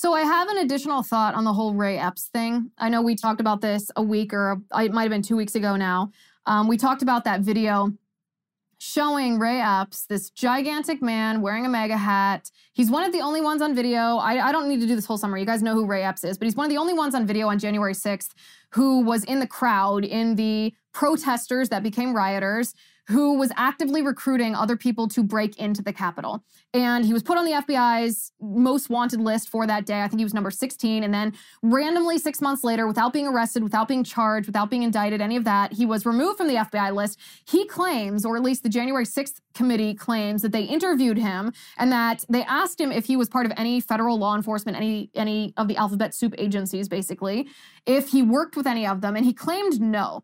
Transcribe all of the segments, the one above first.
So I have an additional thought on the whole Ray Epps thing. I know we talked about this a week or a, it might have been two weeks ago now. Um, we talked about that video showing Ray Epps, this gigantic man wearing a MAGA hat. He's one of the only ones on video. I, I, don't need to do this whole summary. You guys know who Ray Epps is, but he's one of the only ones on video on January 6th who was in the crowd in the protesters that became rioters who was actively recruiting other people to break into the Capitol. And he was put on the FBI's most wanted list for that day. I think he was number 16. And then randomly, six months later, without being arrested, without being charged, without being indicted, any of that, he was removed from the FBI list. He claims, or at least the January 6th committee claims, that they interviewed him and that they asked him if he was part of any federal law enforcement, any, any of the alphabet soup agencies, basically, if he worked with any of them. And he claimed no.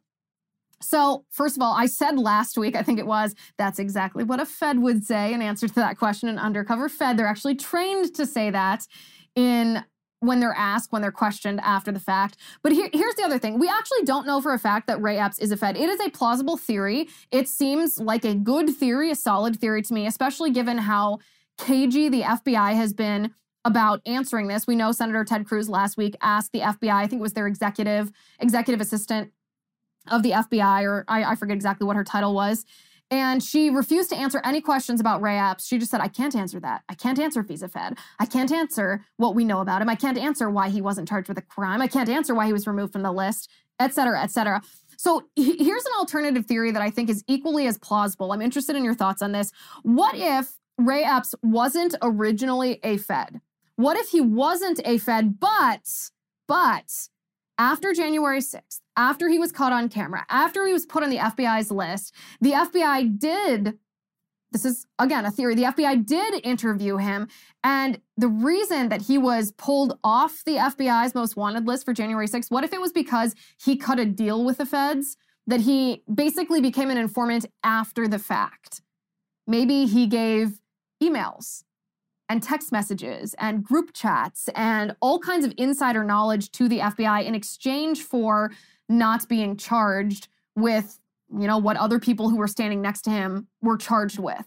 So, first of all, I said last week, I think it was, that's exactly what a Fed would say in answer to that question. An undercover Fed, they're actually trained to say that in when they're asked, when they're questioned after the fact. But here, here's the other thing. We actually don't know for a fact that Ray Epps is a Fed. It is a plausible theory. It seems like a good theory, a solid theory to me, especially given how cagey the FBI has been about answering this. We know Senator Ted Cruz last week asked the FBI, I think it was their executive executive assistant of the FBI, or I, I forget exactly what her title was. And she refused to answer any questions about Ray Epps. She just said, I can't answer that. I can't answer if he's a Fed. I can't answer what we know about him. I can't answer why he wasn't charged with a crime. I can't answer why he was removed from the list, et cetera, et cetera. So here's an alternative theory that I think is equally as plausible. I'm interested in your thoughts on this. What if Ray Epps wasn't originally a Fed? What if he wasn't a Fed, but, but after January 6th, after he was caught on camera, after he was put on the FBI's list, the FBI did, this is again a theory, the FBI did interview him. And the reason that he was pulled off the FBI's most wanted list for January 6th, what if it was because he cut a deal with the feds? That he basically became an informant after the fact. Maybe he gave emails and text messages and group chats and all kinds of insider knowledge to the FBI in exchange for not being charged with, you know, what other people who were standing next to him were charged with.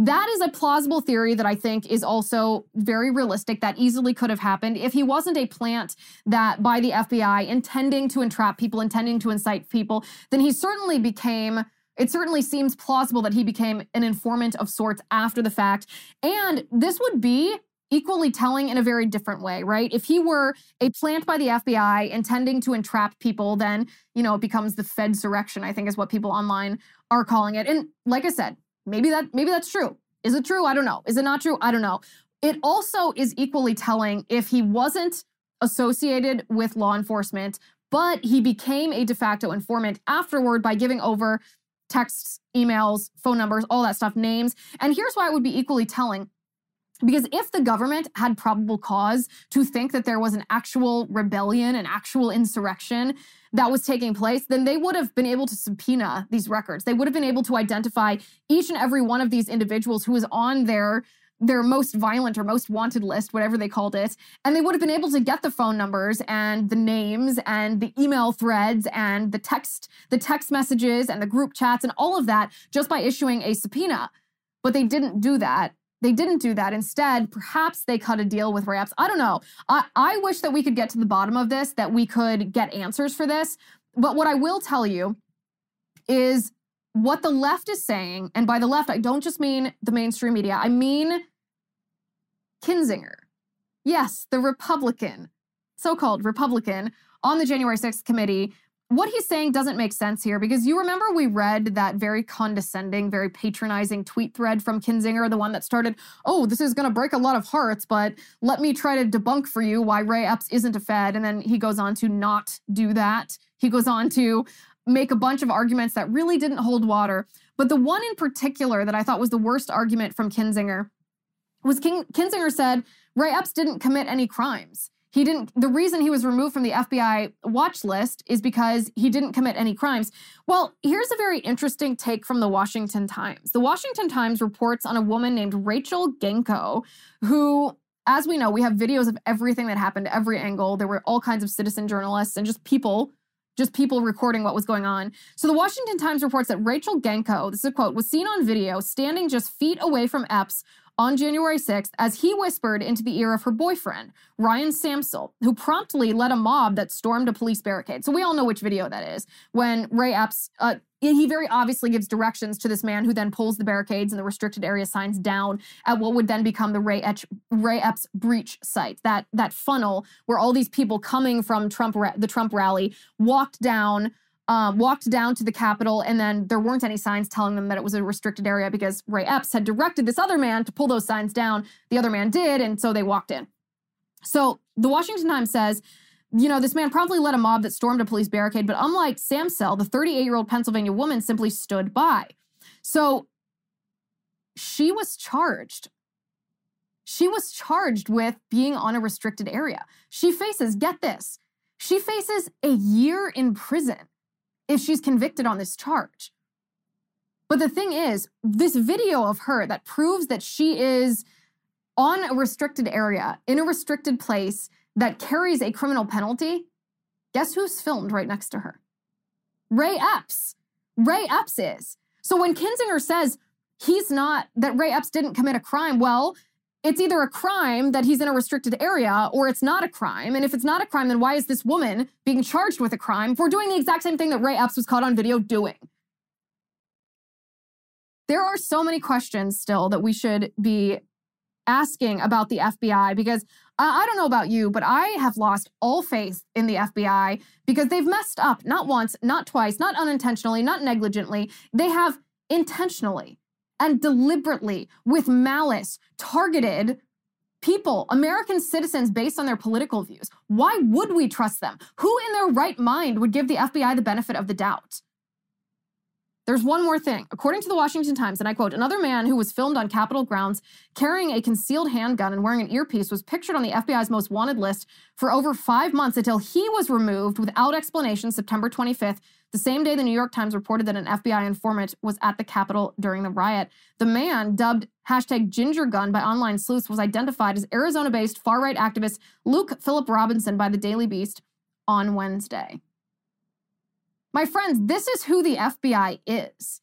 That is a plausible theory that I think is also very realistic, that easily could have happened. If he wasn't a plant that by the FBI intending to entrap people, intending to incite people, then he certainly became it certainly seems plausible that he became an informant of sorts after the fact. And this would be equally telling in a very different way, right? If he were a plant by the FBI intending to entrap people, then, you know, it becomes the Fedsurrection, I think is what people online are calling it. And like I said, maybe that maybe that's true. Is it true? I don't know. Is it not true? I don't know. It also is equally telling if he wasn't associated with law enforcement, but he became a de facto informant afterward by giving over texts, emails, phone numbers, all that stuff, names. And here's why it would be equally telling. Because if the government had probable cause to think that there was an actual rebellion, an actual insurrection that was taking place, then they would have been able to subpoena these records. They would have been able to identify each and every one of these individuals who was on their their most violent or most wanted list, whatever they called it, and they would have been able to get the phone numbers and the names and the email threads and the text, the text messages and the group chats and all of that just by issuing a subpoena. But they didn't do that. They didn't do that. Instead, perhaps they cut a deal with Ray Epps. I don't know. I, I wish that we could get to the bottom of this, that we could get answers for this. But what I will tell you is what the left is saying, and by the left, I don't just mean the mainstream media, I mean Kinzinger. Yes, the Republican, so called Republican, on the January 6th committee. What he's saying doesn't make sense here because you remember we read that very condescending, very patronizing tweet thread from Kinzinger, the one that started, oh, this is going to break a lot of hearts, but let me try to debunk for you why Ray Epps isn't a Fed. And then he goes on to not do that. He goes on to make a bunch of arguments that really didn't hold water. But the one in particular that I thought was the worst argument from Kinzinger was King, Kinzinger said Ray Epps didn't commit any crimes. He didn't, the reason he was removed from the FBI watch list is because he didn't commit any crimes. Well, here's a very interesting take from the Washington Times. The Washington Times reports on a woman named Raechel Genco, who as we know, we have videos of everything that happened, every angle. There were all kinds of citizen journalists and just people just people recording what was going on. So the Washington Times reports that Raechel Genco, this is a quote, was seen on video standing just feet away from Epps on January 6th as he whispered into the ear of her boyfriend, Ryan Samsel, who promptly led a mob that stormed a police barricade. So we all know which video that is when Ray Epps, uh, he very obviously gives directions to this man who then pulls the barricades and the restricted area signs down at what would then become the Ray, Etch, Ray Epps breach site. That that funnel where all these people coming from Trump the Trump rally walked down um, walked down to the Capitol, and then there weren't any signs telling them that it was a restricted area because Ray Epps had directed this other man to pull those signs down. The other man did, and so they walked in. So the Washington Times says, you know, this man promptly led a mob that stormed a police barricade, but unlike Sam Samsel, the 38 year old Pennsylvania woman simply stood by. So she was charged. She was charged with being on a restricted area. She faces, get this, she faces a year in prison if she's convicted on this charge. But the thing is, this video of her that proves that she is on a restricted area, in a restricted place that carries a criminal penalty, guess who's filmed right next to her? Ray Epps. Ray Epps is. So when Kinzinger says he's not, that Ray Epps didn't commit a crime, well, it's either a crime that he's in a restricted area or it's not a crime. And if it's not a crime, then why is this woman being charged with a crime for doing the exact same thing that Ray Epps was caught on video doing? There are so many questions still that we should be asking about the FBI because I, I don't know about you, but I have lost all faith in the FBI because they've messed up not once, not twice, not unintentionally, not negligently. They have intentionally and deliberately, with malice, targeted people, American citizens, based on their political views. Why would we trust them? Who in their right mind would give the FBI the benefit of the doubt? There's one more thing. According to the Washington Times, and I quote, another man who was filmed on Capitol grounds carrying a concealed handgun and wearing an earpiece was pictured on the FBI's most wanted list for over five months until he was removed without explanation September 25th the same day, the New York Times reported that an FBI informant was at the Capitol during the riot. The man, dubbed hashtag Ginger Gun by online sleuths, was identified as Arizona based far right activist Luke Philip Robinson by the Daily Beast on Wednesday. My friends, this is who the FBI is.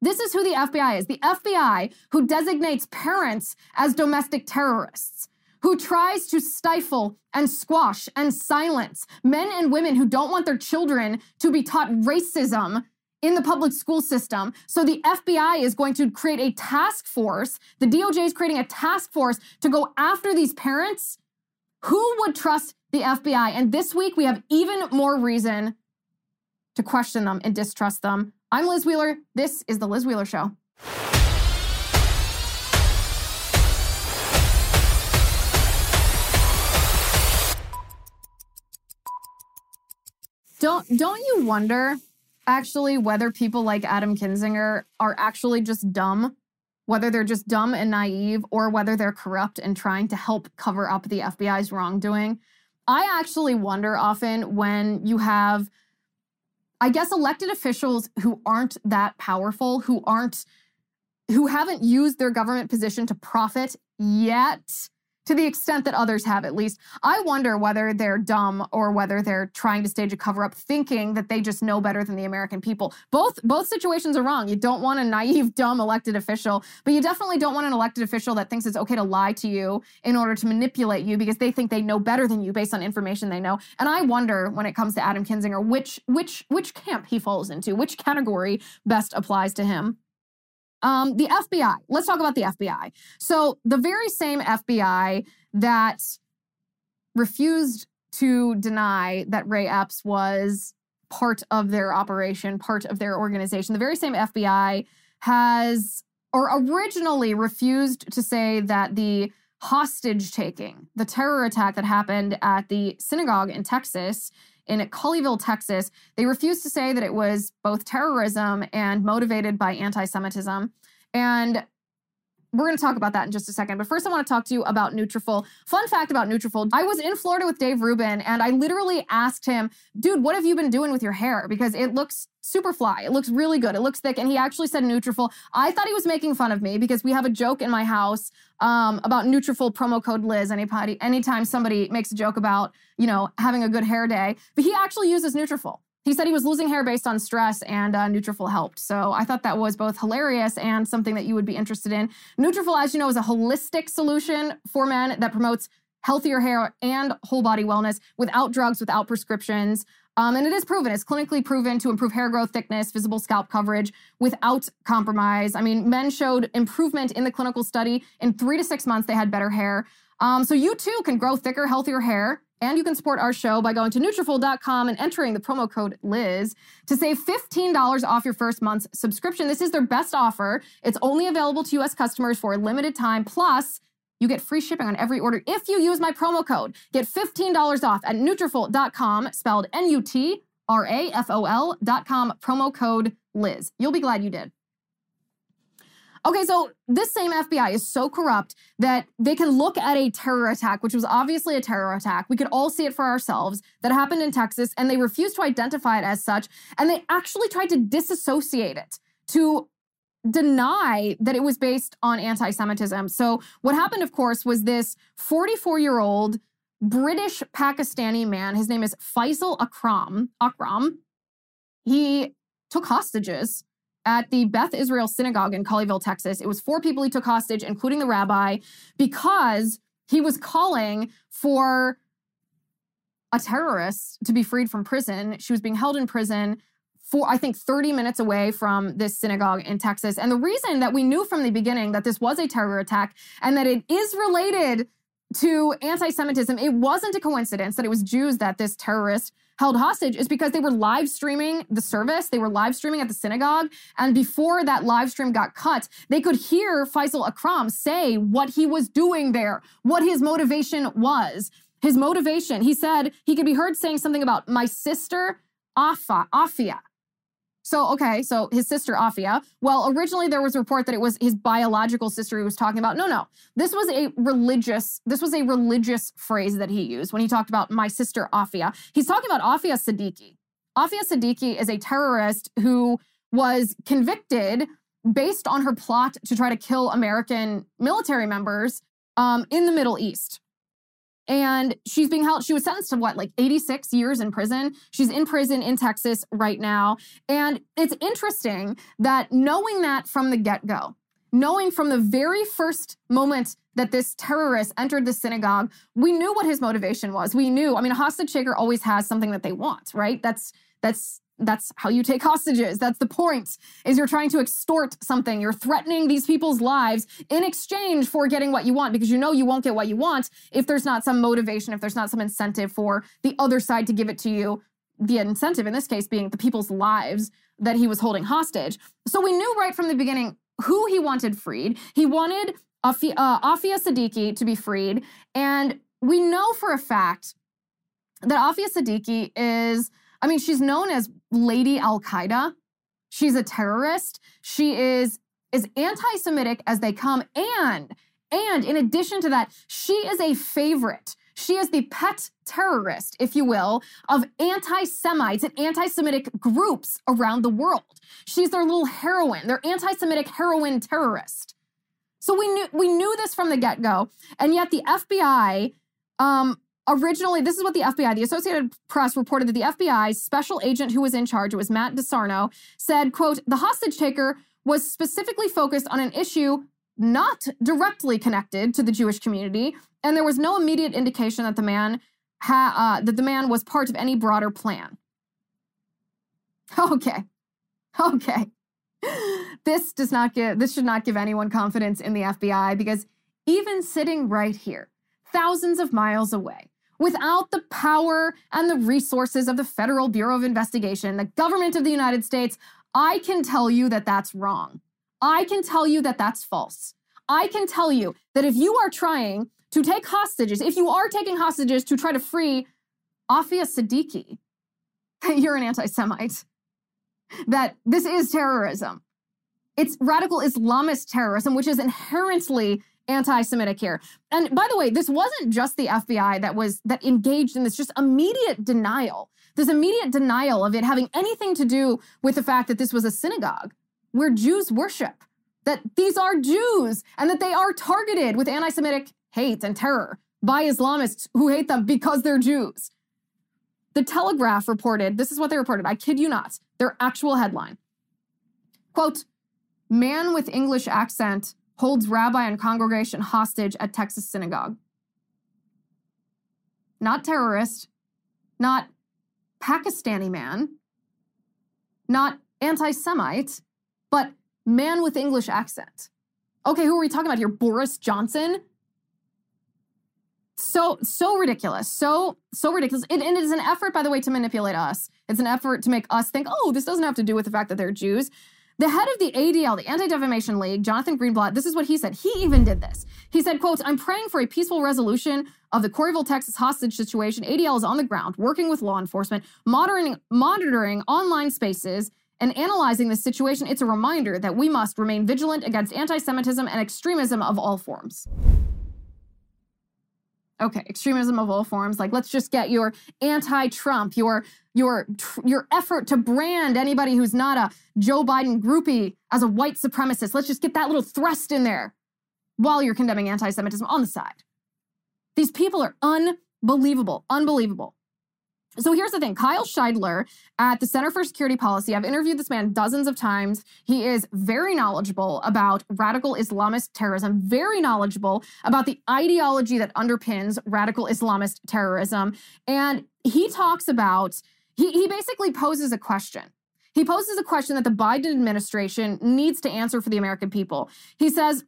This is who the FBI is. The FBI who designates parents as domestic terrorists who tries to stifle and squash and silence men and women who don't want their children to be taught racism in the public school system. So the FBI is going to create a task force. The DOJ is creating a task force to go after these parents. Who would trust the FBI? And this week we have even more reason to question them and distrust them. I'm Liz Wheeler. This is The Liz Wheeler Show. Don't don't you wonder actually whether people like Adam Kinzinger are actually just dumb, whether they're just dumb and naive or whether they're corrupt and trying to help cover up the FBI's wrongdoing? I actually wonder often when you have I guess elected officials who aren't that powerful, who aren't who haven't used their government position to profit yet to the extent that others have at least. I wonder whether they're dumb or whether they're trying to stage a cover up thinking that they just know better than the American people. Both both situations are wrong. You don't want a naive dumb elected official, but you definitely don't want an elected official that thinks it's okay to lie to you in order to manipulate you because they think they know better than you based on information they know. And I wonder when it comes to Adam Kinzinger which which which camp he falls into, which category best applies to him. Um, the FBI. Let's talk about the FBI. So, the very same FBI that refused to deny that Ray Epps was part of their operation, part of their organization, the very same FBI has, or originally refused to say that the hostage taking, the terror attack that happened at the synagogue in Texas in Colleyville, Texas. They refused to say that it was both terrorism and motivated by anti Semitism. And we're going to talk about that in just a second. But first, I want to talk to you about Nutrafol. Fun fact about Nutrafol: I was in Florida with Dave Rubin, and I literally asked him, "Dude, what have you been doing with your hair? Because it looks super fly. It looks really good. It looks thick." And he actually said Nutrafol. I thought he was making fun of me because we have a joke in my house um, about Nutrafol promo code Liz. Anybody, anytime somebody makes a joke about you know having a good hair day, but he actually uses Nutrafol. He said he was losing hair based on stress, and uh, Nutrafol helped. So I thought that was both hilarious and something that you would be interested in. Nutrafol, as you know, is a holistic solution for men that promotes healthier hair and whole body wellness without drugs, without prescriptions. Um, and it is proven, it's clinically proven to improve hair growth, thickness, visible scalp coverage without compromise. I mean, men showed improvement in the clinical study. In three to six months, they had better hair. Um, so you too can grow thicker, healthier hair and you can support our show by going to Nutrafol.com and entering the promo code Liz to save $15 off your first month's subscription. This is their best offer. It's only available to U.S. customers for a limited time. Plus, you get free shipping on every order if you use my promo code. Get $15 off at Nutrafol.com, spelled N-U-T-R-A-F-O-L.com, promo code Liz. You'll be glad you did. Okay, so this same FBI is so corrupt that they can look at a terror attack, which was obviously a terror attack. We could all see it for ourselves that happened in Texas, and they refused to identify it as such. And they actually tried to disassociate it to deny that it was based on anti Semitism. So, what happened, of course, was this 44 year old British Pakistani man, his name is Faisal Akram. Akram. He took hostages at the Beth Israel Synagogue in Colleyville, Texas. It was four people he took hostage, including the rabbi, because he was calling for a terrorist to be freed from prison. She was being held in prison for, I think, 30 minutes away from this synagogue in Texas. And the reason that we knew from the beginning that this was a terror attack and that it is related to anti Semitism, it wasn't a coincidence that it was Jews that this terrorist held hostage is because they were live streaming the service. They were live streaming at the synagogue. And before that live stream got cut, they could hear Faisal Akram say what he was doing there, what his motivation was. His motivation, he said he could be heard saying something about my sister, Afa, Afia. So, okay, so his sister Afia. Well, originally there was a report that it was his biological sister he was talking about. No, no. This was a religious, this was a religious phrase that he used when he talked about my sister Afia. He's talking about Afia Siddiqui. Afia Siddiqui is a terrorist who was convicted based on her plot to try to kill American military members um, in the Middle East and she's being held she was sentenced to what like 86 years in prison? She's in prison in texas right now. And it's interesting that knowing that from the get-go knowing from the very first moment that this terrorist entered the synagogue we knew what his motivation was. We knew i mean a hostage taker always has something that they want right? That's that's that's how you take hostages. That's the point. Is you're trying to extort something. You're threatening these people's lives in exchange for getting what you want because you know you won't get what you want if there's not some motivation, if there's not some incentive for the other side to give it to you. The incentive in this case being the people's lives that he was holding hostage. So we knew right from the beginning who he wanted freed. He wanted Afia, uh, Afia Siddiqui to be freed. And we know for a fact that Afia Siddiqui is I mean, she's known as Lady Al Qaeda. She's a terrorist. She is as anti-Semitic as they come, and and in addition to that, she is a favorite. She is the pet terrorist, if you will, of anti Semites and anti Semitic groups around the world. She's their little heroine, their anti Semitic heroine terrorist. So we knew, we knew this from the get go. And yet the FBI um, originally, this is what the FBI, the Associated Press reported that the FBI's special agent who was in charge, it was Matt DeSarno, said, quote, the hostage taker was specifically focused on an issue not directly connected to the Jewish community, and there was no immediate indication that the man ha- uh, that the man was part of any broader plan. Okay, okay. This does not give this should not give anyone confidence in the FBI because even sitting right here, thousands of miles away, Without the power and the resources of the Federal Bureau of Investigation, the government of the United States, I can tell you that that's wrong. I can tell you that that's false. I can tell you that if you are trying to take hostages, if you are taking hostages to try to free Afia Siddiqui, you're an anti Semite. That this is terrorism. It's radical Islamist terrorism, which is inherently anti-Semitic here. And by the way, this wasn't just the FBI that was that engaged in this just immediate denial. This immediate denial of it having anything to do with the fact that this was a synagogue where Jews worship, that these are Jews and that they are targeted with anti-Semitic hate and terror by Islamists who hate them because they're Jews. The Telegraph reported this is what they reported. I kid you not. Their actual headline quote, Man with English accent holds rabbi and congregation hostage at Texas synagogue. Not terrorist, not Pakistani man, not anti Semite, but man with English accent. Okay, who are we talking about here? Boris Johnson? So, so ridiculous. So, so ridiculous. It, and it is an effort, by the way, to manipulate us. It's an effort to make us think, oh, this doesn't have to do with the fact that they're Jews. The head of the ADL, the Anti Defamation League, Jonathan Greenblatt, this is what he said. He even did this. He said, quote, I'm praying for a peaceful resolution of the Colleyville, Texas hostage situation. ADL is on the ground, working with law enforcement, monitoring, monitoring online spaces, and analyzing the situation. It's a reminder that we must remain vigilant against anti Semitism and extremism of all forms okay extremism of all forms. Like let's just get your anti-trump your your your effort to brand anybody who's not a joe biden groupie as a white supremacist. Let's just get that little thrust in there while you're condemning anti-semitism on the side. These people are unbelievable unbelievable so here's the thing Kyle Shideler at the Center for Security Policy, I've interviewed this man dozens of times. He is very knowledgeable about radical Islamist terrorism, very knowledgeable about the ideology that underpins radical Islamist terrorism. And he talks about, he, he basically poses a question. He poses a question that the Biden administration needs to answer for the American people. He says,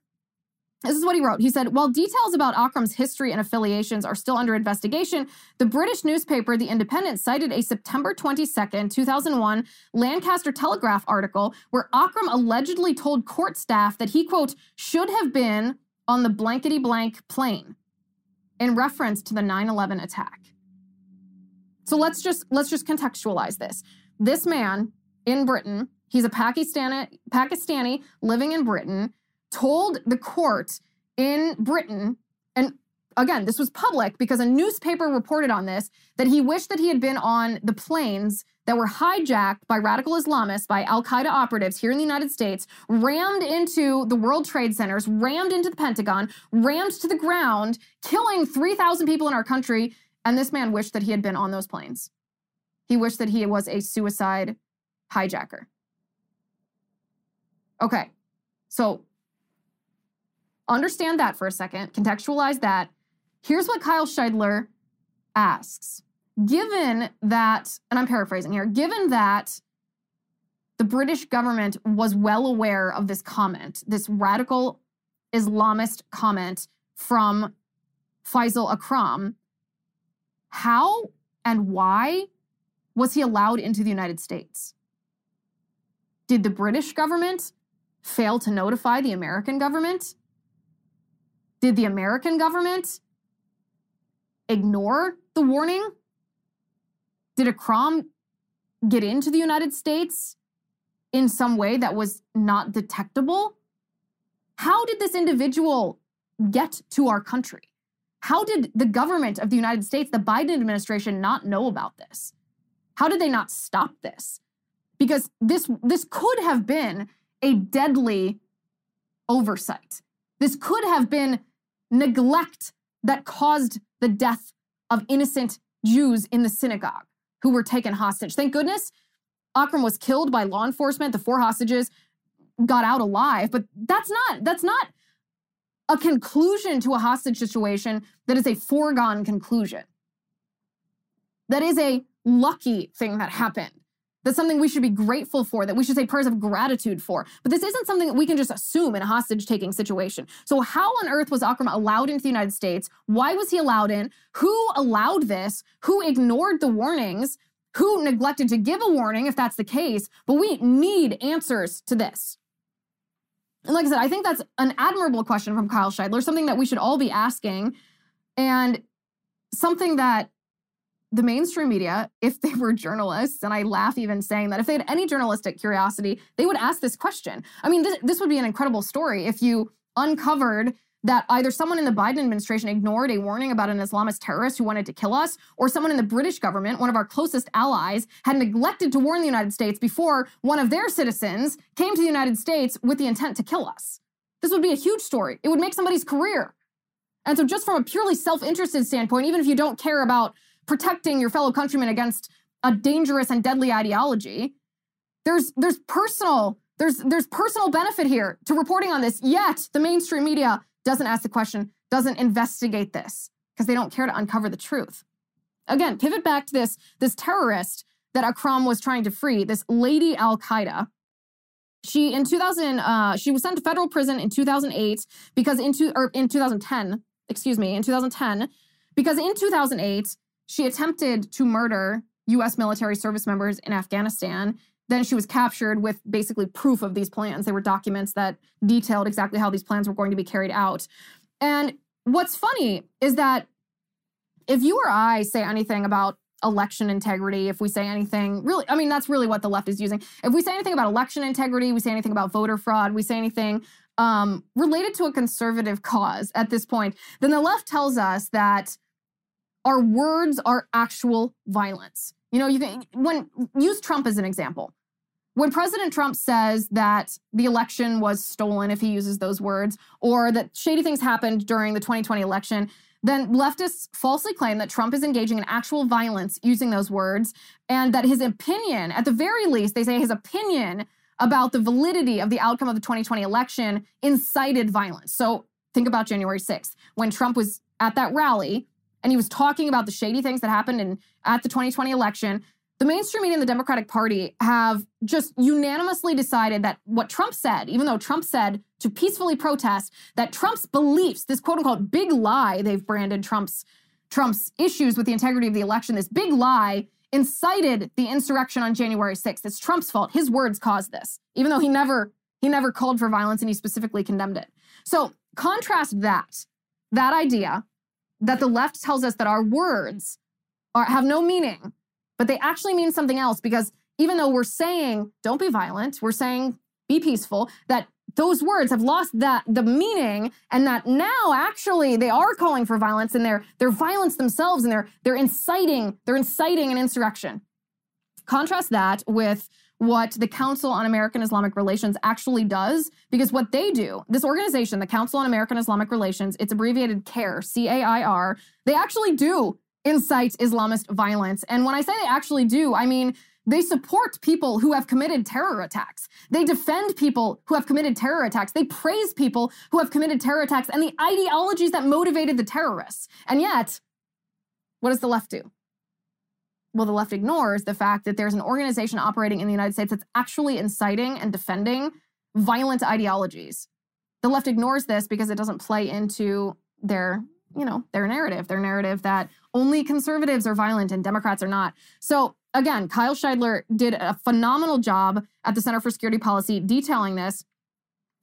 this is what he wrote. He said, While details about Akram's history and affiliations are still under investigation, the British newspaper The Independent cited a September 22nd, 2001 Lancashire Telegraph article where Akram allegedly told court staff that he, quote, should have been on the blankety blank plane in reference to the 9 11 attack. So let's just let's just contextualize this. This man in Britain, he's a Pakistani Pakistani living in Britain told the court in Britain, and again, this was public because a newspaper reported on this, that he wished that he had been on the planes that were hijacked by radical Islamists, by Al Qaeda operatives here in the United States, rammed into the World Trade Centers, rammed into the Pentagon, rammed to the ground, killing 3,000 people in our country. And this man wished that he had been on those planes. He wished that he was a suicide hijacker. Okay, so Understand that for a second, contextualize that. Here's what Kyle Shideler asks Given that, and I'm paraphrasing here, given that the British government was well aware of this comment, this radical Islamist comment from Faisal Akram, how and why was he allowed into the United States? Did the British government fail to notify the American government? Did the American government ignore the warning? Did Akram get into the United States in some way that was not detectable? How did this individual get to our country? How did the government of the United States, the Biden administration, not know about this? How did they not stop this? Because this, this could have been a deadly oversight. This could have been neglect that caused the death of innocent Jews in the synagogue who were taken hostage. Thank goodness Akram was killed by law enforcement. The four hostages got out alive, but that's not that's not a conclusion to a hostage situation that is a foregone conclusion. That is a lucky thing that happened. That's something we should be grateful for, that we should say prayers of gratitude for. But this isn't something that we can just assume in a hostage taking situation. So, how on earth was Akram allowed into the United States? Why was he allowed in? Who allowed this? Who ignored the warnings? Who neglected to give a warning if that's the case? But we need answers to this. And like I said, I think that's an admirable question from Kyle Shideler, something that we should all be asking, and something that the mainstream media, if they were journalists, and I laugh even saying that, if they had any journalistic curiosity, they would ask this question. I mean, this, this would be an incredible story if you uncovered that either someone in the Biden administration ignored a warning about an Islamist terrorist who wanted to kill us, or someone in the British government, one of our closest allies, had neglected to warn the United States before one of their citizens came to the United States with the intent to kill us. This would be a huge story. It would make somebody's career. And so, just from a purely self interested standpoint, even if you don't care about protecting your fellow countrymen against a dangerous and deadly ideology. There's there's personal there's there's personal benefit here to reporting on this. Yet the mainstream media doesn't ask the question, doesn't investigate this because they don't care to uncover the truth. Again, pivot back to this this terrorist that Akram was trying to free, this lady Al Qaeda. She in 2000 uh, she was sent to federal prison in 2008 because in two, or in 2010, excuse me, in 2010 because in 2008 she attempted to murder US military service members in Afghanistan. Then she was captured with basically proof of these plans. They were documents that detailed exactly how these plans were going to be carried out. And what's funny is that if you or I say anything about election integrity, if we say anything really, I mean, that's really what the left is using. If we say anything about election integrity, we say anything about voter fraud, we say anything um, related to a conservative cause at this point, then the left tells us that our words are actual violence. You know, you can when use Trump as an example. When President Trump says that the election was stolen, if he uses those words, or that shady things happened during the 2020 election, then leftists falsely claim that Trump is engaging in actual violence using those words, and that his opinion, at the very least, they say his opinion about the validity of the outcome of the 2020 election incited violence. So think about January 6th, when Trump was at that rally and he was talking about the shady things that happened in, at the 2020 election. The mainstream media and the Democratic Party have just unanimously decided that what Trump said, even though Trump said to peacefully protest, that Trump's beliefs, this quote unquote big lie they've branded Trump's Trump's issues with the integrity of the election, this big lie incited the insurrection on January 6th. It's Trump's fault. His words caused this, even though he never he never called for violence and he specifically condemned it. So contrast that, that idea that the left tells us that our words are, have no meaning, but they actually mean something else because even though we're saying don't be violent, we're saying be peaceful, that those words have lost that the meaning and that now actually they are calling for violence and they're they're violence themselves and they're they're inciting they're inciting an insurrection. Contrast that with what the Council on American Islamic Relations actually does, because what they do, this organization, the Council on American Islamic Relations, it's abbreviated CAIR, C A I R, they actually do incite Islamist violence. And when I say they actually do, I mean, they support people who have committed terror attacks. They defend people who have committed terror attacks. They praise people who have committed terror attacks and the ideologies that motivated the terrorists. And yet, what does the left do? Well, the left ignores the fact that there's an organization operating in the United States that's actually inciting and defending violent ideologies. The left ignores this because it doesn't play into their, you know, their narrative, their narrative that only conservatives are violent and Democrats are not. So again, Kyle Shideler did a phenomenal job at the Center for Security Policy detailing this.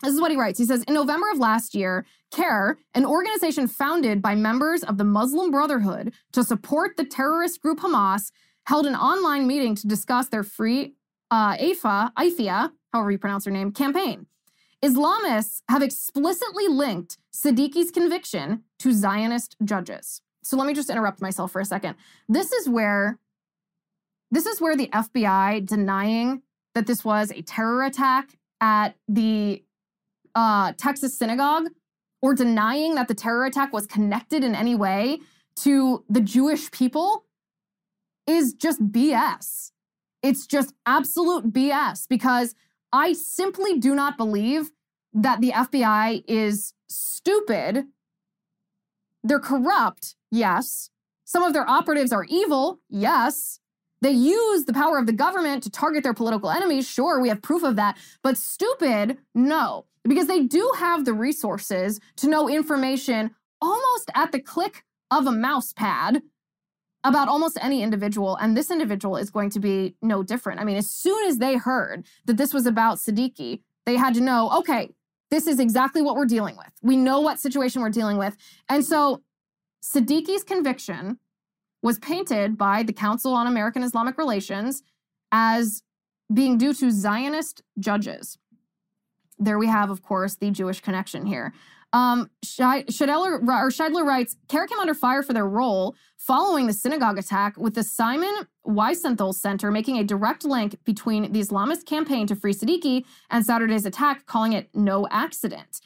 This is what he writes. He says In November of last year, CAIR, an organization founded by members of the Muslim Brotherhood to support the terrorist group Hamas, held an online meeting to discuss their free uh, AFA, IFIA, however you pronounce her name, campaign. Islamists have explicitly linked Siddiqui's conviction to Zionist judges. So let me just interrupt myself for a second. This is where this is where the FBI denying that this was a terror attack at the uh, Texas synagogue or denying that the terror attack was connected in any way to the Jewish people is just BS. It's just absolute BS because I simply do not believe that the FBI is stupid. They're corrupt, yes. Some of their operatives are evil, yes. They use the power of the government to target their political enemies. Sure, we have proof of that. But stupid, no because they do have the resources to know information almost at the click of a mouse pad about almost any individual. And this individual is going to be no different. I mean, as soon as they heard that this was about Siddiqui, they had to know okay, this is exactly what we're dealing with. We know what situation we're dealing with. And so Siddiqui's conviction was painted by the Council on American Islamic Relations as being due to Zionist judges there we have, of course, the Jewish connection here. Um, Shideler, or writes, CAIR came under fire for their role following the synagogue attack, with the Simon Wiesenthal Center making a direct link between the Islamist campaign to free Siddiqui and Saturday's attack, calling it no accident.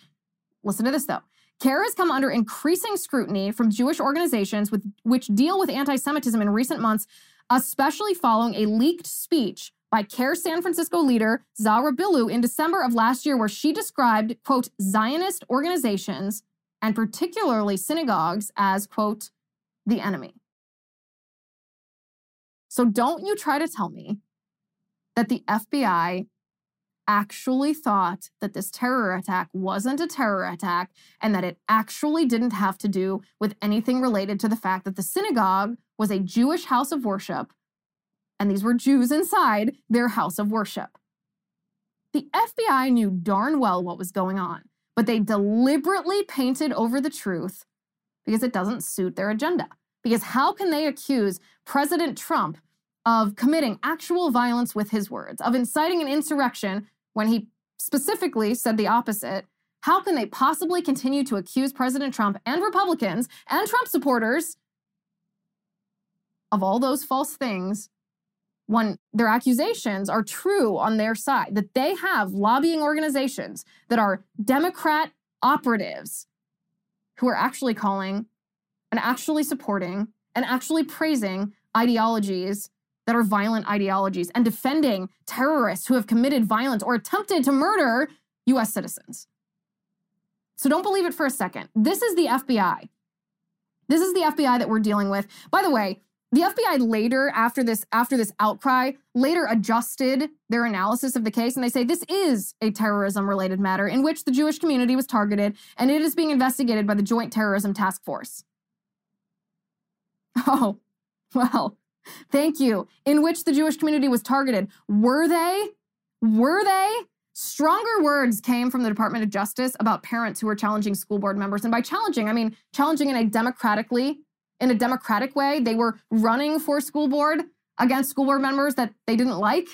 Listen to this, though. CAIR has come under increasing scrutiny from Jewish organizations with, which deal with anti Semitism in recent months, especially following a leaked speech by CAIR San Francisco leader Zahra Billoo in December of last year, where she described, quote, Zionist organizations and particularly synagogues as, quote, the enemy. So don't you try to tell me that the FBI actually thought that this terror attack wasn't a terror attack and that it actually didn't have to do with anything related to the fact that the synagogue was a Jewish house of worship and these were Jews inside their house of worship. The FBI knew darn well what was going on, but they deliberately painted over the truth because it doesn't suit their agenda. Because how can they accuse President Trump of committing actual violence with his words, of inciting an insurrection when he specifically said the opposite, how can they possibly continue to accuse President Trump and Republicans and Trump supporters of all those false things when their accusations are true on their side? That they have lobbying organizations that are Democrat operatives who are actually calling and actually supporting and actually praising ideologies that are violent ideologies and defending terrorists who have committed violence or attempted to murder US citizens. So don't believe it for a second. This is the FBI. This is the FBI that we're dealing with. By the way, the FBI later after this after this outcry later adjusted their analysis of the case and they say this is a terrorism related matter in which the Jewish community was targeted and it is being investigated by the Joint Terrorism Task Force. Oh, well, Thank you. In which the Jewish community was targeted. Were they? Were they? Stronger words came from the Department of Justice about parents who were challenging school board members. And by challenging, I mean challenging in a democratically, in a democratic way. They were running for school board against school board members that they didn't like.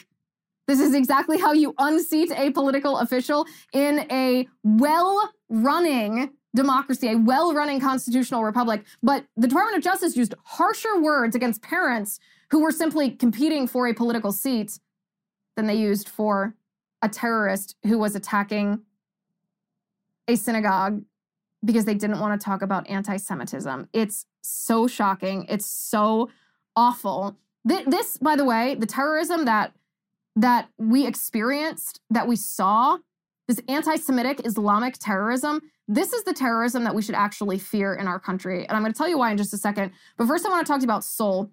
This is exactly how you unseat a political official in a well running democracy, a well running constitutional republic. But the Department of Justice used harsher words against parents who were simply competing for a political seat than they used for a terrorist who was attacking a synagogue because they didn't want to talk about anti Semitism. It's so shocking. It's so awful. This, by the way, the terrorism that that we experienced, that we saw, this anti-Semitic Islamic terrorism, this is the terrorism that we should actually fear in our country. And I'm going to tell you why in just a second. But first, I want to talk to you about Sole.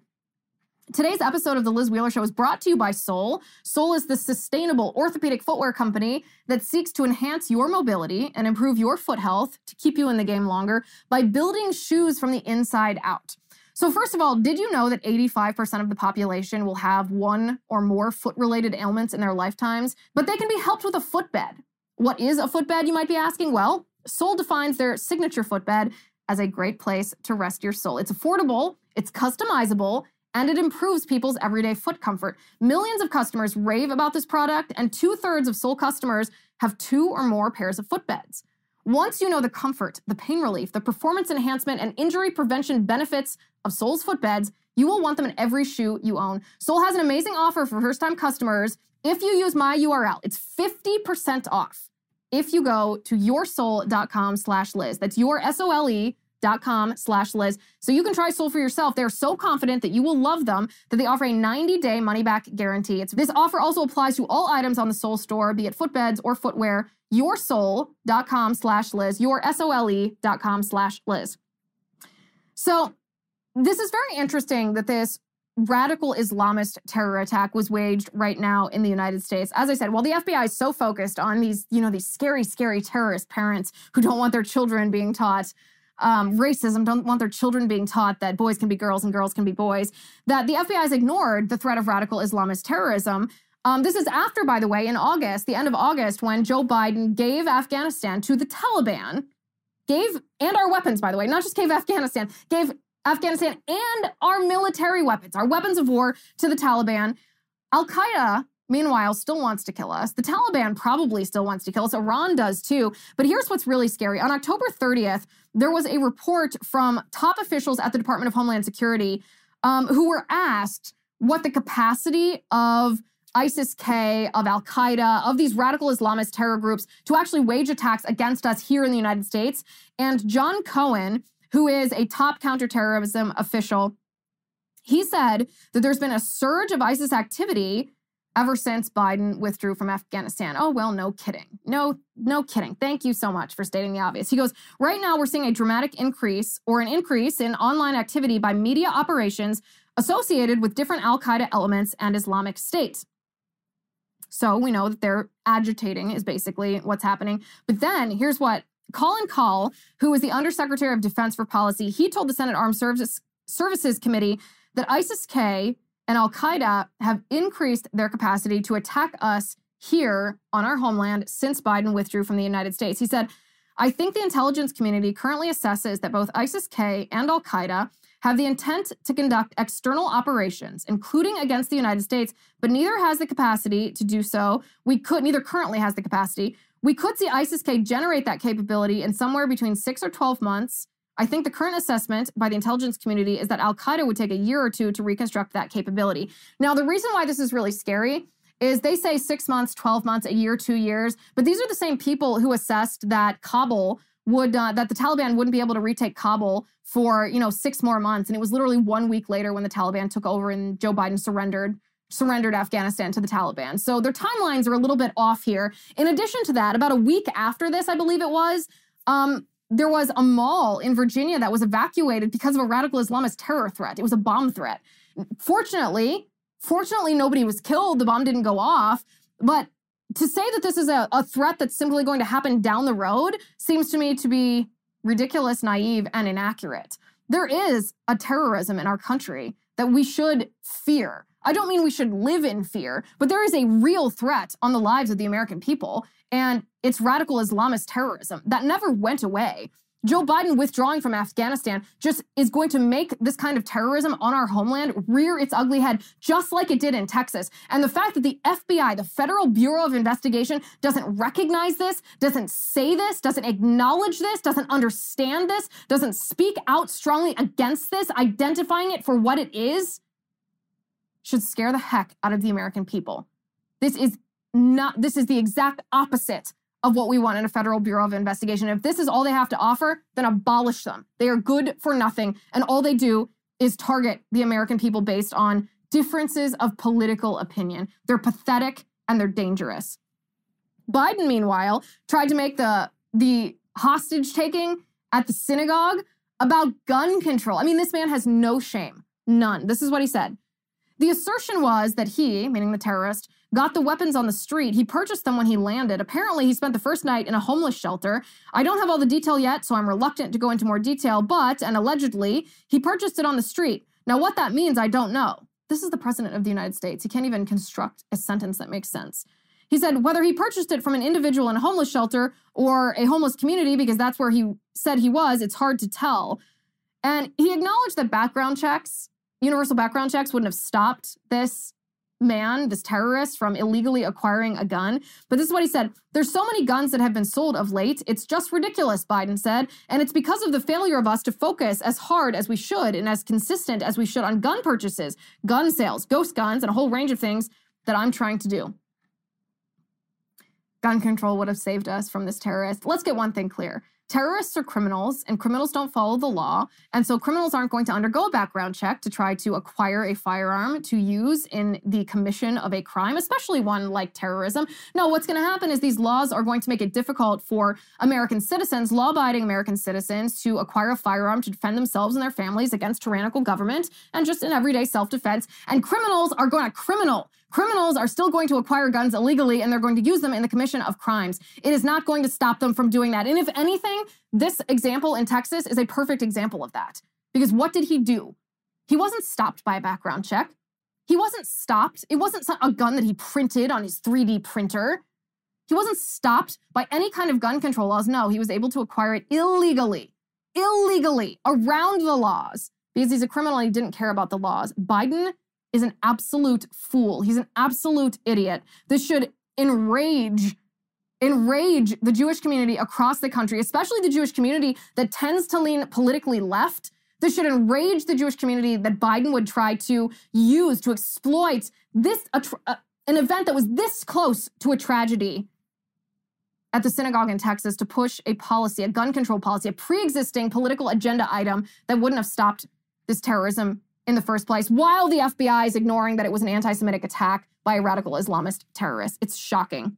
Today's episode of The Liz Wheeler Show is brought to you by Sole. Sole is the sustainable orthopedic footwear company that seeks to enhance your mobility and improve your foot health to keep you in the game longer by building shoes from the inside out. So, first of all, did you know that 85% of the population will have one or more foot related ailments in their lifetimes? But they can be helped with a footbed. What is a footbed, you might be asking? Well, Sole defines their signature footbed as a great place to rest your soul. It's affordable, it's customizable, and it improves people's everyday foot comfort. Millions of customers rave about this product, and two thirds of Sole customers have two or more pairs of footbeds. Once you know the comfort, the pain relief, the performance enhancement, and injury prevention benefits of Sole's footbeds, you will want them in every shoe you own. Sole has an amazing offer for first time customers. If you use my URL, it's 50% off if you go to yoursole.com slash Liz. That's your S-O-L-E dot com slash Liz. So you can try Sole for yourself. They're so confident that you will love them that they offer a 90-day money-back guarantee. It's, this offer also applies to all items on the Sole store, be it footbeds or footwear. Yoursole.com slash Liz, your S-O-L-E dot com slash Liz. So this is very interesting that this radical Islamist terror attack was waged right now in the United States. As I said, while the FBI is so focused on these, you know, these scary, scary terrorist parents who don't want their children being taught um, racism, don't want their children being taught that boys can be girls and girls can be boys, that the FBI has ignored the threat of radical Islamist terrorism. Um, this is after, by the way, in August, the end of August, when Joe Biden gave Afghanistan to the Taliban, gave, and our weapons, by the way, not just gave Afghanistan, gave Afghanistan and our military weapons, our weapons of war to the Taliban. Al Qaeda, meanwhile, still wants to kill us. The Taliban probably still wants to kill us. Iran does too. But here's what's really scary. On October 30th, there was a report from top officials at the Department of Homeland Security um, who were asked what the capacity of ISIS K, of Al Qaeda, of these radical Islamist terror groups to actually wage attacks against us here in the United States. And John Cohen, who is a top counterterrorism official, he said that there's been a surge of ISIS activity ever since Biden withdrew from Afghanistan. Oh, well, no kidding. No, no kidding. Thank you so much for stating the obvious. He goes, right now we're seeing a dramatic increase or an increase in online activity by media operations associated with different Al Qaeda elements and Islamic State. So we know that they're agitating, is basically what's happening. But then here's what Colin Kahl, who is the Undersecretary of Defense for Policy, he told the Senate Armed Services, Services Committee that ISIS K and Al Qaeda have increased their capacity to attack us here on our homeland since Biden withdrew from the United States. He said, I think the intelligence community currently assesses that both ISIS K and Al Qaeda have the intent to conduct external operations, including against the United States, but neither has the capacity to do so. We could, neither currently has the capacity. We could see ISIS K generate that capability in somewhere between six or 12 months. I think the current assessment by the intelligence community is that Al Qaeda would take a year or two to reconstruct that capability. Now, the reason why this is really scary is they say six months, 12 months, a year, two years, but these are the same people who assessed that Kabul would uh, that the Taliban wouldn't be able to retake Kabul for you know six more months, and it was literally one week later when the Taliban took over and Joe Biden surrendered surrendered Afghanistan to the Taliban. So their timelines are a little bit off here. In addition to that, about a week after this, I believe it was, um, there was a mall in Virginia that was evacuated because of a radical Islamist terror threat. It was a bomb threat. Fortunately, fortunately, nobody was killed. The bomb didn't go off. But to say that this is a, a threat that's simply going to happen down the road seems to me to be ridiculous, naive, and inaccurate. There is a terrorism in our country that we should fear. I don't mean we should live in fear, but there is a real threat on the lives of the American people, and it's radical Islamist terrorism that never went away. Joe Biden withdrawing from Afghanistan just is going to make this kind of terrorism on our homeland rear its ugly head, just like it did in Texas. And the fact that the FBI, the Federal Bureau of Investigation, doesn't recognize this, doesn't say this, doesn't acknowledge this, doesn't understand this, doesn't speak out strongly against this, identifying it for what it is, should scare the heck out of the American people. This is not, this is the exact opposite of what we want in a federal bureau of investigation. If this is all they have to offer, then abolish them. They are good for nothing. And all they do is target the American people based on differences of political opinion. They're pathetic and they're dangerous. Biden, meanwhile, tried to make the, the hostage taking at the synagogue about gun control. I mean, this man has no shame, none. This is what he said. The assertion was that he, meaning the terrorist, got the weapons on the street. He purchased them when he landed. Apparently, he spent the first night in a homeless shelter. I don't have all the detail yet, so I'm reluctant to go into more detail, but, and allegedly, he purchased it on the street. Now, what that means, I don't know. This is the President of the United States. He can't even construct a sentence that makes sense. He said whether he purchased it from an individual in a homeless shelter or a homeless community, because that's where he said he was, it's hard to tell. And he acknowledged that background checks universal background checks wouldn't have stopped this man, this terrorist, from illegally acquiring a gun. But this is what he said There's so many guns that have been sold of late. It's just ridiculous, Biden said. And it's because of the failure of us to focus as hard as we should and as consistent as we should on gun purchases, gun sales, ghost guns, and a whole range of things that I'm trying to do. Gun control would have saved us from this terrorist. Let's get one thing clear terrorists are criminals and criminals don't follow the law. And so criminals aren't going to undergo a background check to try to acquire a firearm to use in the commission of a crime, especially one like terrorism. No, what's going to happen is these laws are going to make it difficult for American citizens, law abiding American citizens, to acquire a firearm to defend themselves and their families against tyrannical government and just in everyday self defense. And criminals are going to criminal. Criminals are still going to acquire guns illegally and they're going to use them in the commission of crimes. It is not going to stop them from doing that. And if anything, this example in Texas is a perfect example of that. Because what did he do? He wasn't stopped by a background check. He wasn't stopped. It wasn't a gun that he printed on his 3D printer. He wasn't stopped by any kind of gun control laws. No, he was able to acquire it illegally, illegally around the laws because he's a criminal and he didn't care about the laws. Biden is an absolute fool. He's an absolute idiot. This should enrage enrage the Jewish community across the country, especially the Jewish community that tends to lean politically left. This should enrage the Jewish community that Biden would try to use to exploit this uh, an event that was this close to a tragedy at the synagogue in Texas to push a policy, a gun control policy, a pre existing political agenda item that wouldn't have stopped this terrorism in the first place, while the FBI is ignoring that it was an anti Semitic attack by a radical Islamist terrorist. It's shocking.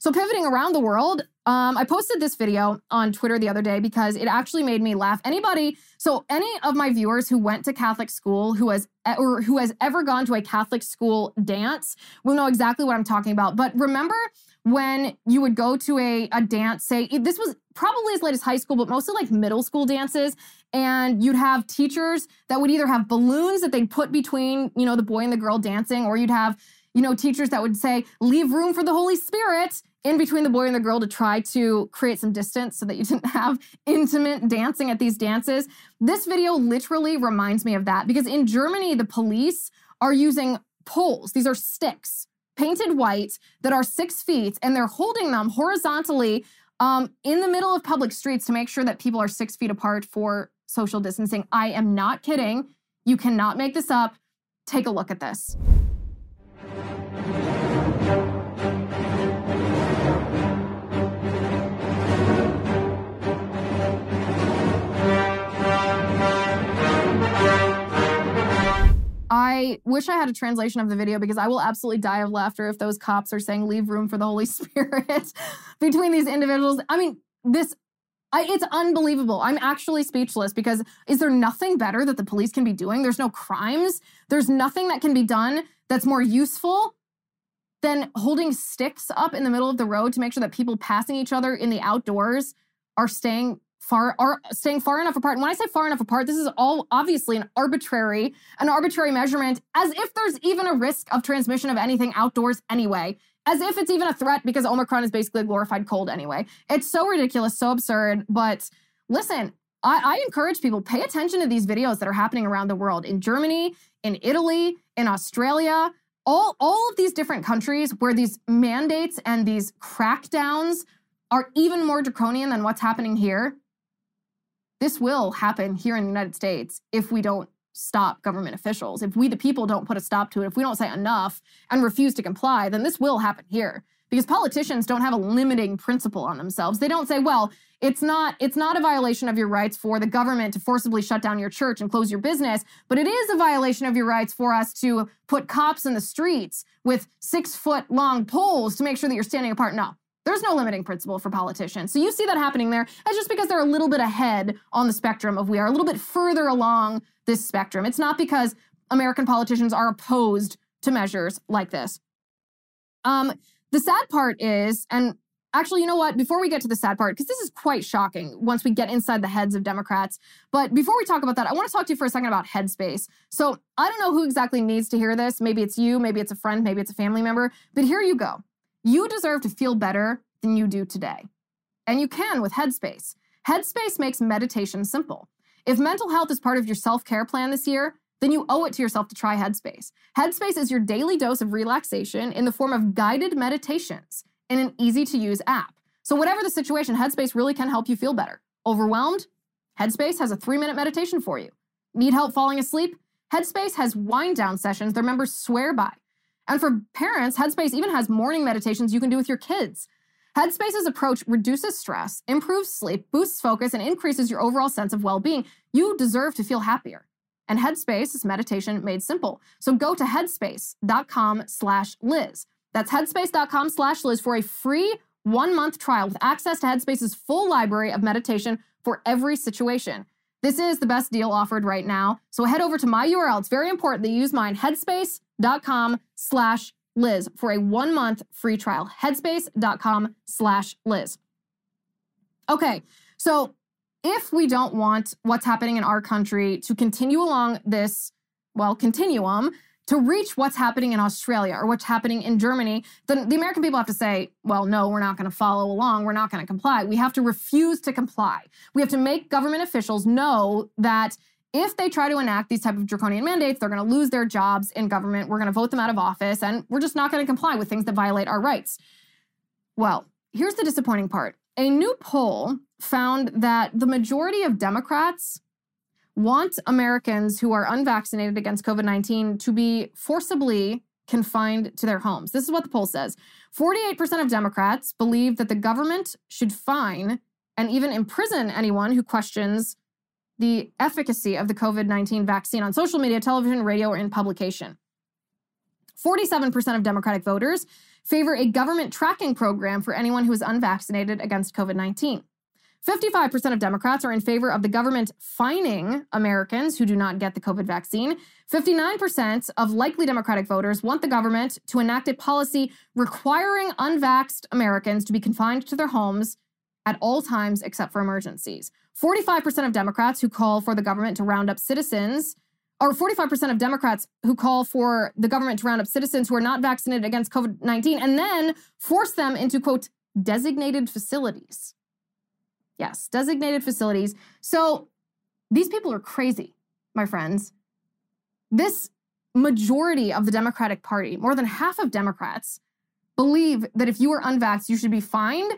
So, pivoting around the world, um, I posted this video on Twitter the other day because it actually made me laugh. Anybody, so any of my viewers who went to Catholic school, who has or who has ever gone to a Catholic school dance, will know exactly what I'm talking about. But remember when you would go to a, a dance, say this was probably as late as high school, but mostly like middle school dances, and you'd have teachers that would either have balloons that they'd put between, you know, the boy and the girl dancing, or you'd have, you know, teachers that would say, leave room for the Holy Spirit in between the boy and the girl to try to create some distance so that you didn't have intimate dancing at these dances. This video literally reminds me of that because in Germany, the police are using poles, these are sticks painted white that are six feet, and they're holding them horizontally um, in the middle of public streets to make sure that people are six feet apart for social distancing. I am not kidding. You cannot make this up. Take a look at this. Wish I had a translation of the video because I will absolutely die of laughter if those cops are saying leave room for the Holy Spirit between these individuals. I mean, this I, it's unbelievable. I'm actually speechless because is there nothing better that the police can be doing? There's no crimes. There's nothing that can be done that's more useful than holding sticks up in the middle of the road to make sure that people passing each other in the outdoors are staying far are staying far enough apart. And when I say far enough apart, this is all obviously an arbitrary, an arbitrary measurement, as if there's even a risk of transmission of anything outdoors anyway. As if it's even a threat because Omicron is basically a glorified cold anyway. It's so ridiculous, so absurd. But listen, I, I encourage people pay attention to these videos that are happening around the world in Germany, in Italy, in Australia, all, all of these different countries where these mandates and these crackdowns are even more draconian than what's happening here. This will happen here in the United States if we don't stop government officials. If we, the people, don't put a stop to it, if we don't say enough and refuse to comply, then this will happen here. Because politicians don't have a limiting principle on themselves. They don't say, well, it's not it's not a violation of your rights for the government to forcibly shut down your church and close your business, but it is a violation of your rights for us to put cops in the streets with six foot long poles to make sure that you're standing apart. No, there's no limiting principle for politicians. So you see that happening there. It's just because they're a little bit ahead on the spectrum of we are, a little bit further along this spectrum. It's not because American politicians are opposed to measures like this. Um, the sad part is, and actually, you know what? Before we get to the sad part, because this is quite shocking once we get inside the heads of Democrats. But before we talk about that, I want to talk to you for a second about Headspace. So I don't know who exactly needs to hear this. Maybe it's you, maybe it's a friend, maybe it's a family member. But here you go. You deserve to feel better than you do today. And you can with Headspace. Headspace makes meditation simple. If mental health is part of your self care plan this year, then you owe it to yourself to try Headspace. Headspace is your daily dose of relaxation in the form of guided meditations in an easy to use app. So, whatever the situation, Headspace really can help you feel better. Overwhelmed? Headspace has a three minute meditation for you. Need help falling asleep? Headspace has wind down sessions their members swear by. And for parents, Headspace even has morning meditations you can do with your kids. Headspace's approach reduces stress, improves sleep, boosts focus, and increases your overall sense of well being. You deserve to feel happier. And Headspace is meditation made simple. So go to headspace.com slash Liz. That's headspace.com slash Liz for a free one month trial with access to Headspace's full library of meditation for every situation. This is the best deal offered right now. So head over to my URL. It's very important that you use mine, headspace.com slash Liz for a one month free trial. Headspace.com slash Liz. Okay, so if we don't want what's happening in our country to continue along this, well, continuum, to reach what's happening in Australia or what's happening in Germany, then the American people have to say, well, no, we're not going to follow along. We're not going to comply. We have to refuse to comply. We have to make government officials know that if they try to enact these type of draconian mandates, they're going to lose their jobs in government. We're going to vote them out of office, and we're just not going to comply with things that violate our rights. Well, here's the disappointing part. A new poll found that the majority of Democrats want Americans who are unvaccinated against COVID 19 to be forcibly confined to their homes. This is what the poll says 48% of Democrats believe that the government should fine and even imprison anyone who questions the efficacy of the COVID 19 vaccine on social media, television, radio, or in publication. 47% of Democratic voters favor a government tracking program for anyone who is unvaccinated against COVID 19. 55% of Democrats are in favor of the government fining Americans who do not get the COVID vaccine. 59% of likely Democratic voters want the government to enact a policy requiring unvaxxed Americans to be confined to their homes at all times except for emergencies. 45% of Democrats who call for the government to round up citizens, or 45% of Democrats who call for the government to round up citizens who are not vaccinated against COVID 19 and then force them into, quote, designated facilities. Yes, designated facilities. So these people are crazy, my friends. This majority of the Democratic Party, more than half of Democrats, believe that if you are unvaxxed, you should be fined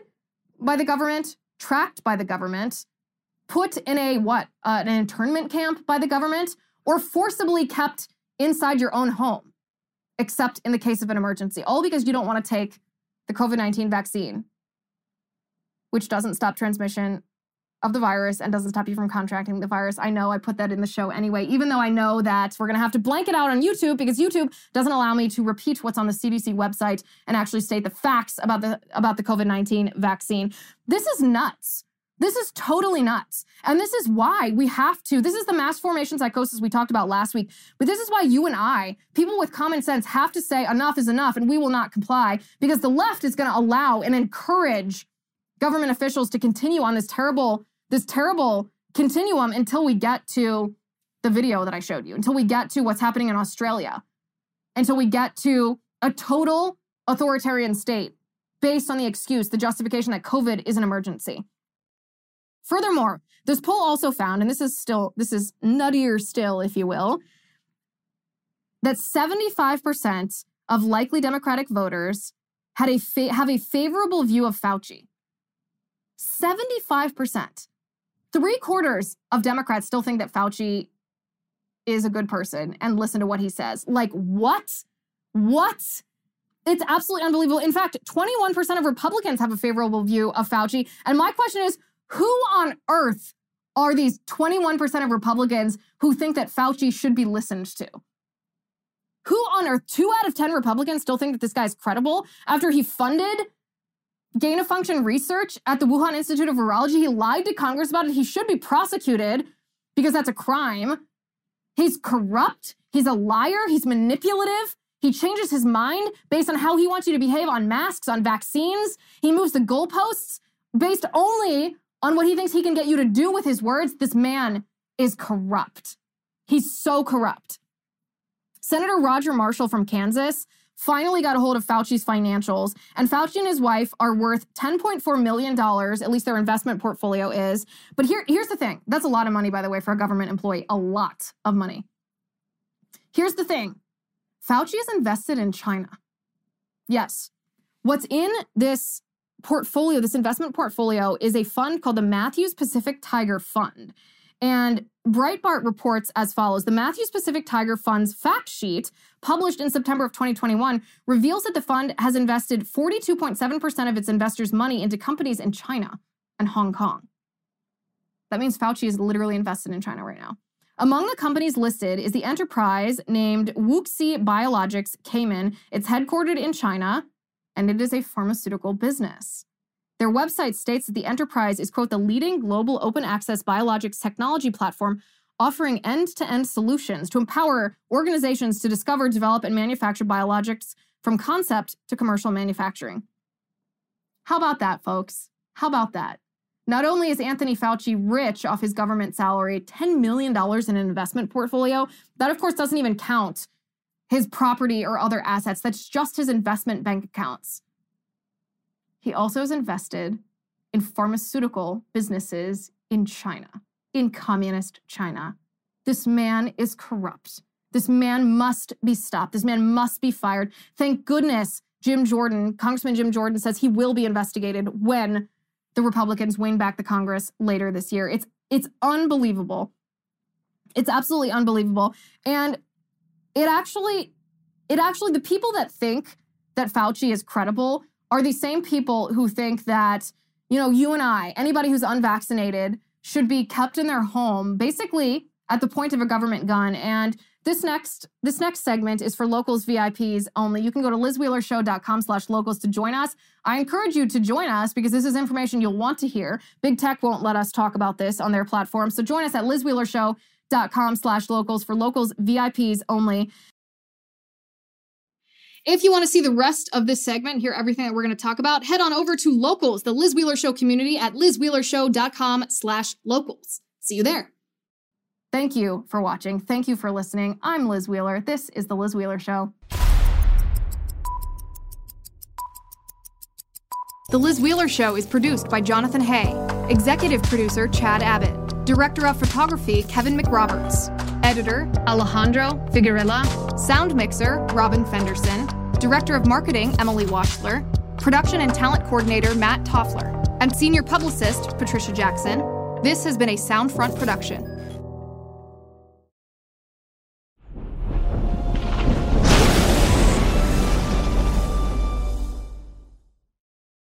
by the government, tracked by the government, put in a what, uh, an internment camp by the government, or forcibly kept inside your own home, except in the case of an emergency, all because you don't want to take the COVID 19 vaccine, which doesn't stop transmission of the virus and doesn't stop you from contracting the virus. I know I put that in the show anyway, even though I know that we're going to have to blank it out on YouTube because YouTube doesn't allow me to repeat what's on the CDC website and actually state the facts about the about the COVID-19 vaccine. This is nuts. This is totally nuts. And this is why we have to, this is the mass formation psychosis we talked about last week. But this is why you and I, people with common sense, have to say enough is enough and we will not comply because the left is going to allow and encourage government officials to continue on this terrible this terrible continuum until we get to the video that I showed you, until we get to what's happening in Australia, until we get to a total authoritarian state based on the excuse, the justification that COVID is an emergency. Furthermore, this poll also found, and this is still, this is nuttier still, if you will, that 75% of likely Democratic voters had a fa- have a favorable view of Fauci. 75%. Three quarters of Democrats still think that Fauci is a good person and listen to what he says. Like, what? What? It's absolutely unbelievable. In fact, 21% of Republicans have a favorable view of Fauci. And my question is who on earth are these 21% of Republicans who think that Fauci should be listened to? Who on earth, two out of 10 Republicans still think that this guy's credible after he funded gain of function research at the Wuhan Institute of Virology. He lied to Congress about it. He should be prosecuted because that's a crime. He's corrupt. He's a liar. He's manipulative. He changes his mind based on how he wants you to behave on masks, on vaccines. He moves the goalposts based only on what he thinks he can get you to do with his words. This man is corrupt. He's so corrupt. Senator Roger Marshall from Kansas finally got a hold of Fauci's financials, and Fauci and his wife are worth $10.4 million, at least their investment portfolio is. But here, here's the thing that's a lot of money, by the way, for a government employee, a lot of money. Here's the thing Fauci is invested in China. Yes. What's in this portfolio, this investment portfolio, is a fund called the Matthews Pacific Tiger Fund. And Breitbart reports as follows The Matthews Pacific Tiger Fund's fact sheet, published in September of 2021, reveals that the fund has invested 42.7% of its investors' money into companies in China and Hong Kong. That means Fauci is literally invested in China right now. Among the companies listed is the enterprise named Wuxi Biologics Cayman. It's headquartered in China, and it is a pharmaceutical business. Their website states that the enterprise is, quote, the leading global open access biologics technology platform offering end to end solutions to empower organizations to discover, develop, and manufacture biologics from concept to commercial manufacturing. How about that, folks? How about that? Not only is Anthony Fauci rich off his government salary, $10 million in an investment portfolio, that of course doesn't even count his property or other assets. That's just his investment bank accounts. He also has invested in pharmaceutical businesses in China, in communist China. This man is corrupt. This man must be stopped. This man must be fired. Thank goodness Jim Jordan, Congressman Jim Jordan, says he will be investigated when the Republicans win back the Congress later this year. It's it's unbelievable. It's absolutely unbelievable. And it actually it actually, the people that think that Fauci is credible are the same people who think that, you know, you and I, anybody who's unvaccinated, should be kept in their home, basically at the point of a government gun. And this next this next segment is for locals VIPs only. You can go to lizwheelershow.com slash locals to join us. I encourage you to join us because this is information you'll want to hear. Big tech won't let us talk about this on their platform. So join us at lizwheelershow.com slash locals for locals VIPs only. If you want to see the rest of this segment, hear everything that we're going to talk about, head on over to Locals, the Liz Wheeler Show community at lizwheelershow.com slash locals. See you there. Thank you for watching. Thank you for listening. I'm Liz Wheeler. This is The Liz Wheeler Show. The Liz Wheeler Show is produced by Jonathan Hay, executive producer Chad Abbott, director of photography Kevin McRoberts, editor Alejandro Figuerella, sound mixer Robin Fenderson, director of marketing Emily Washler, production and talent coordinator Matt Toffler, and senior publicist Patricia Jackson. This has been a Soundfront production.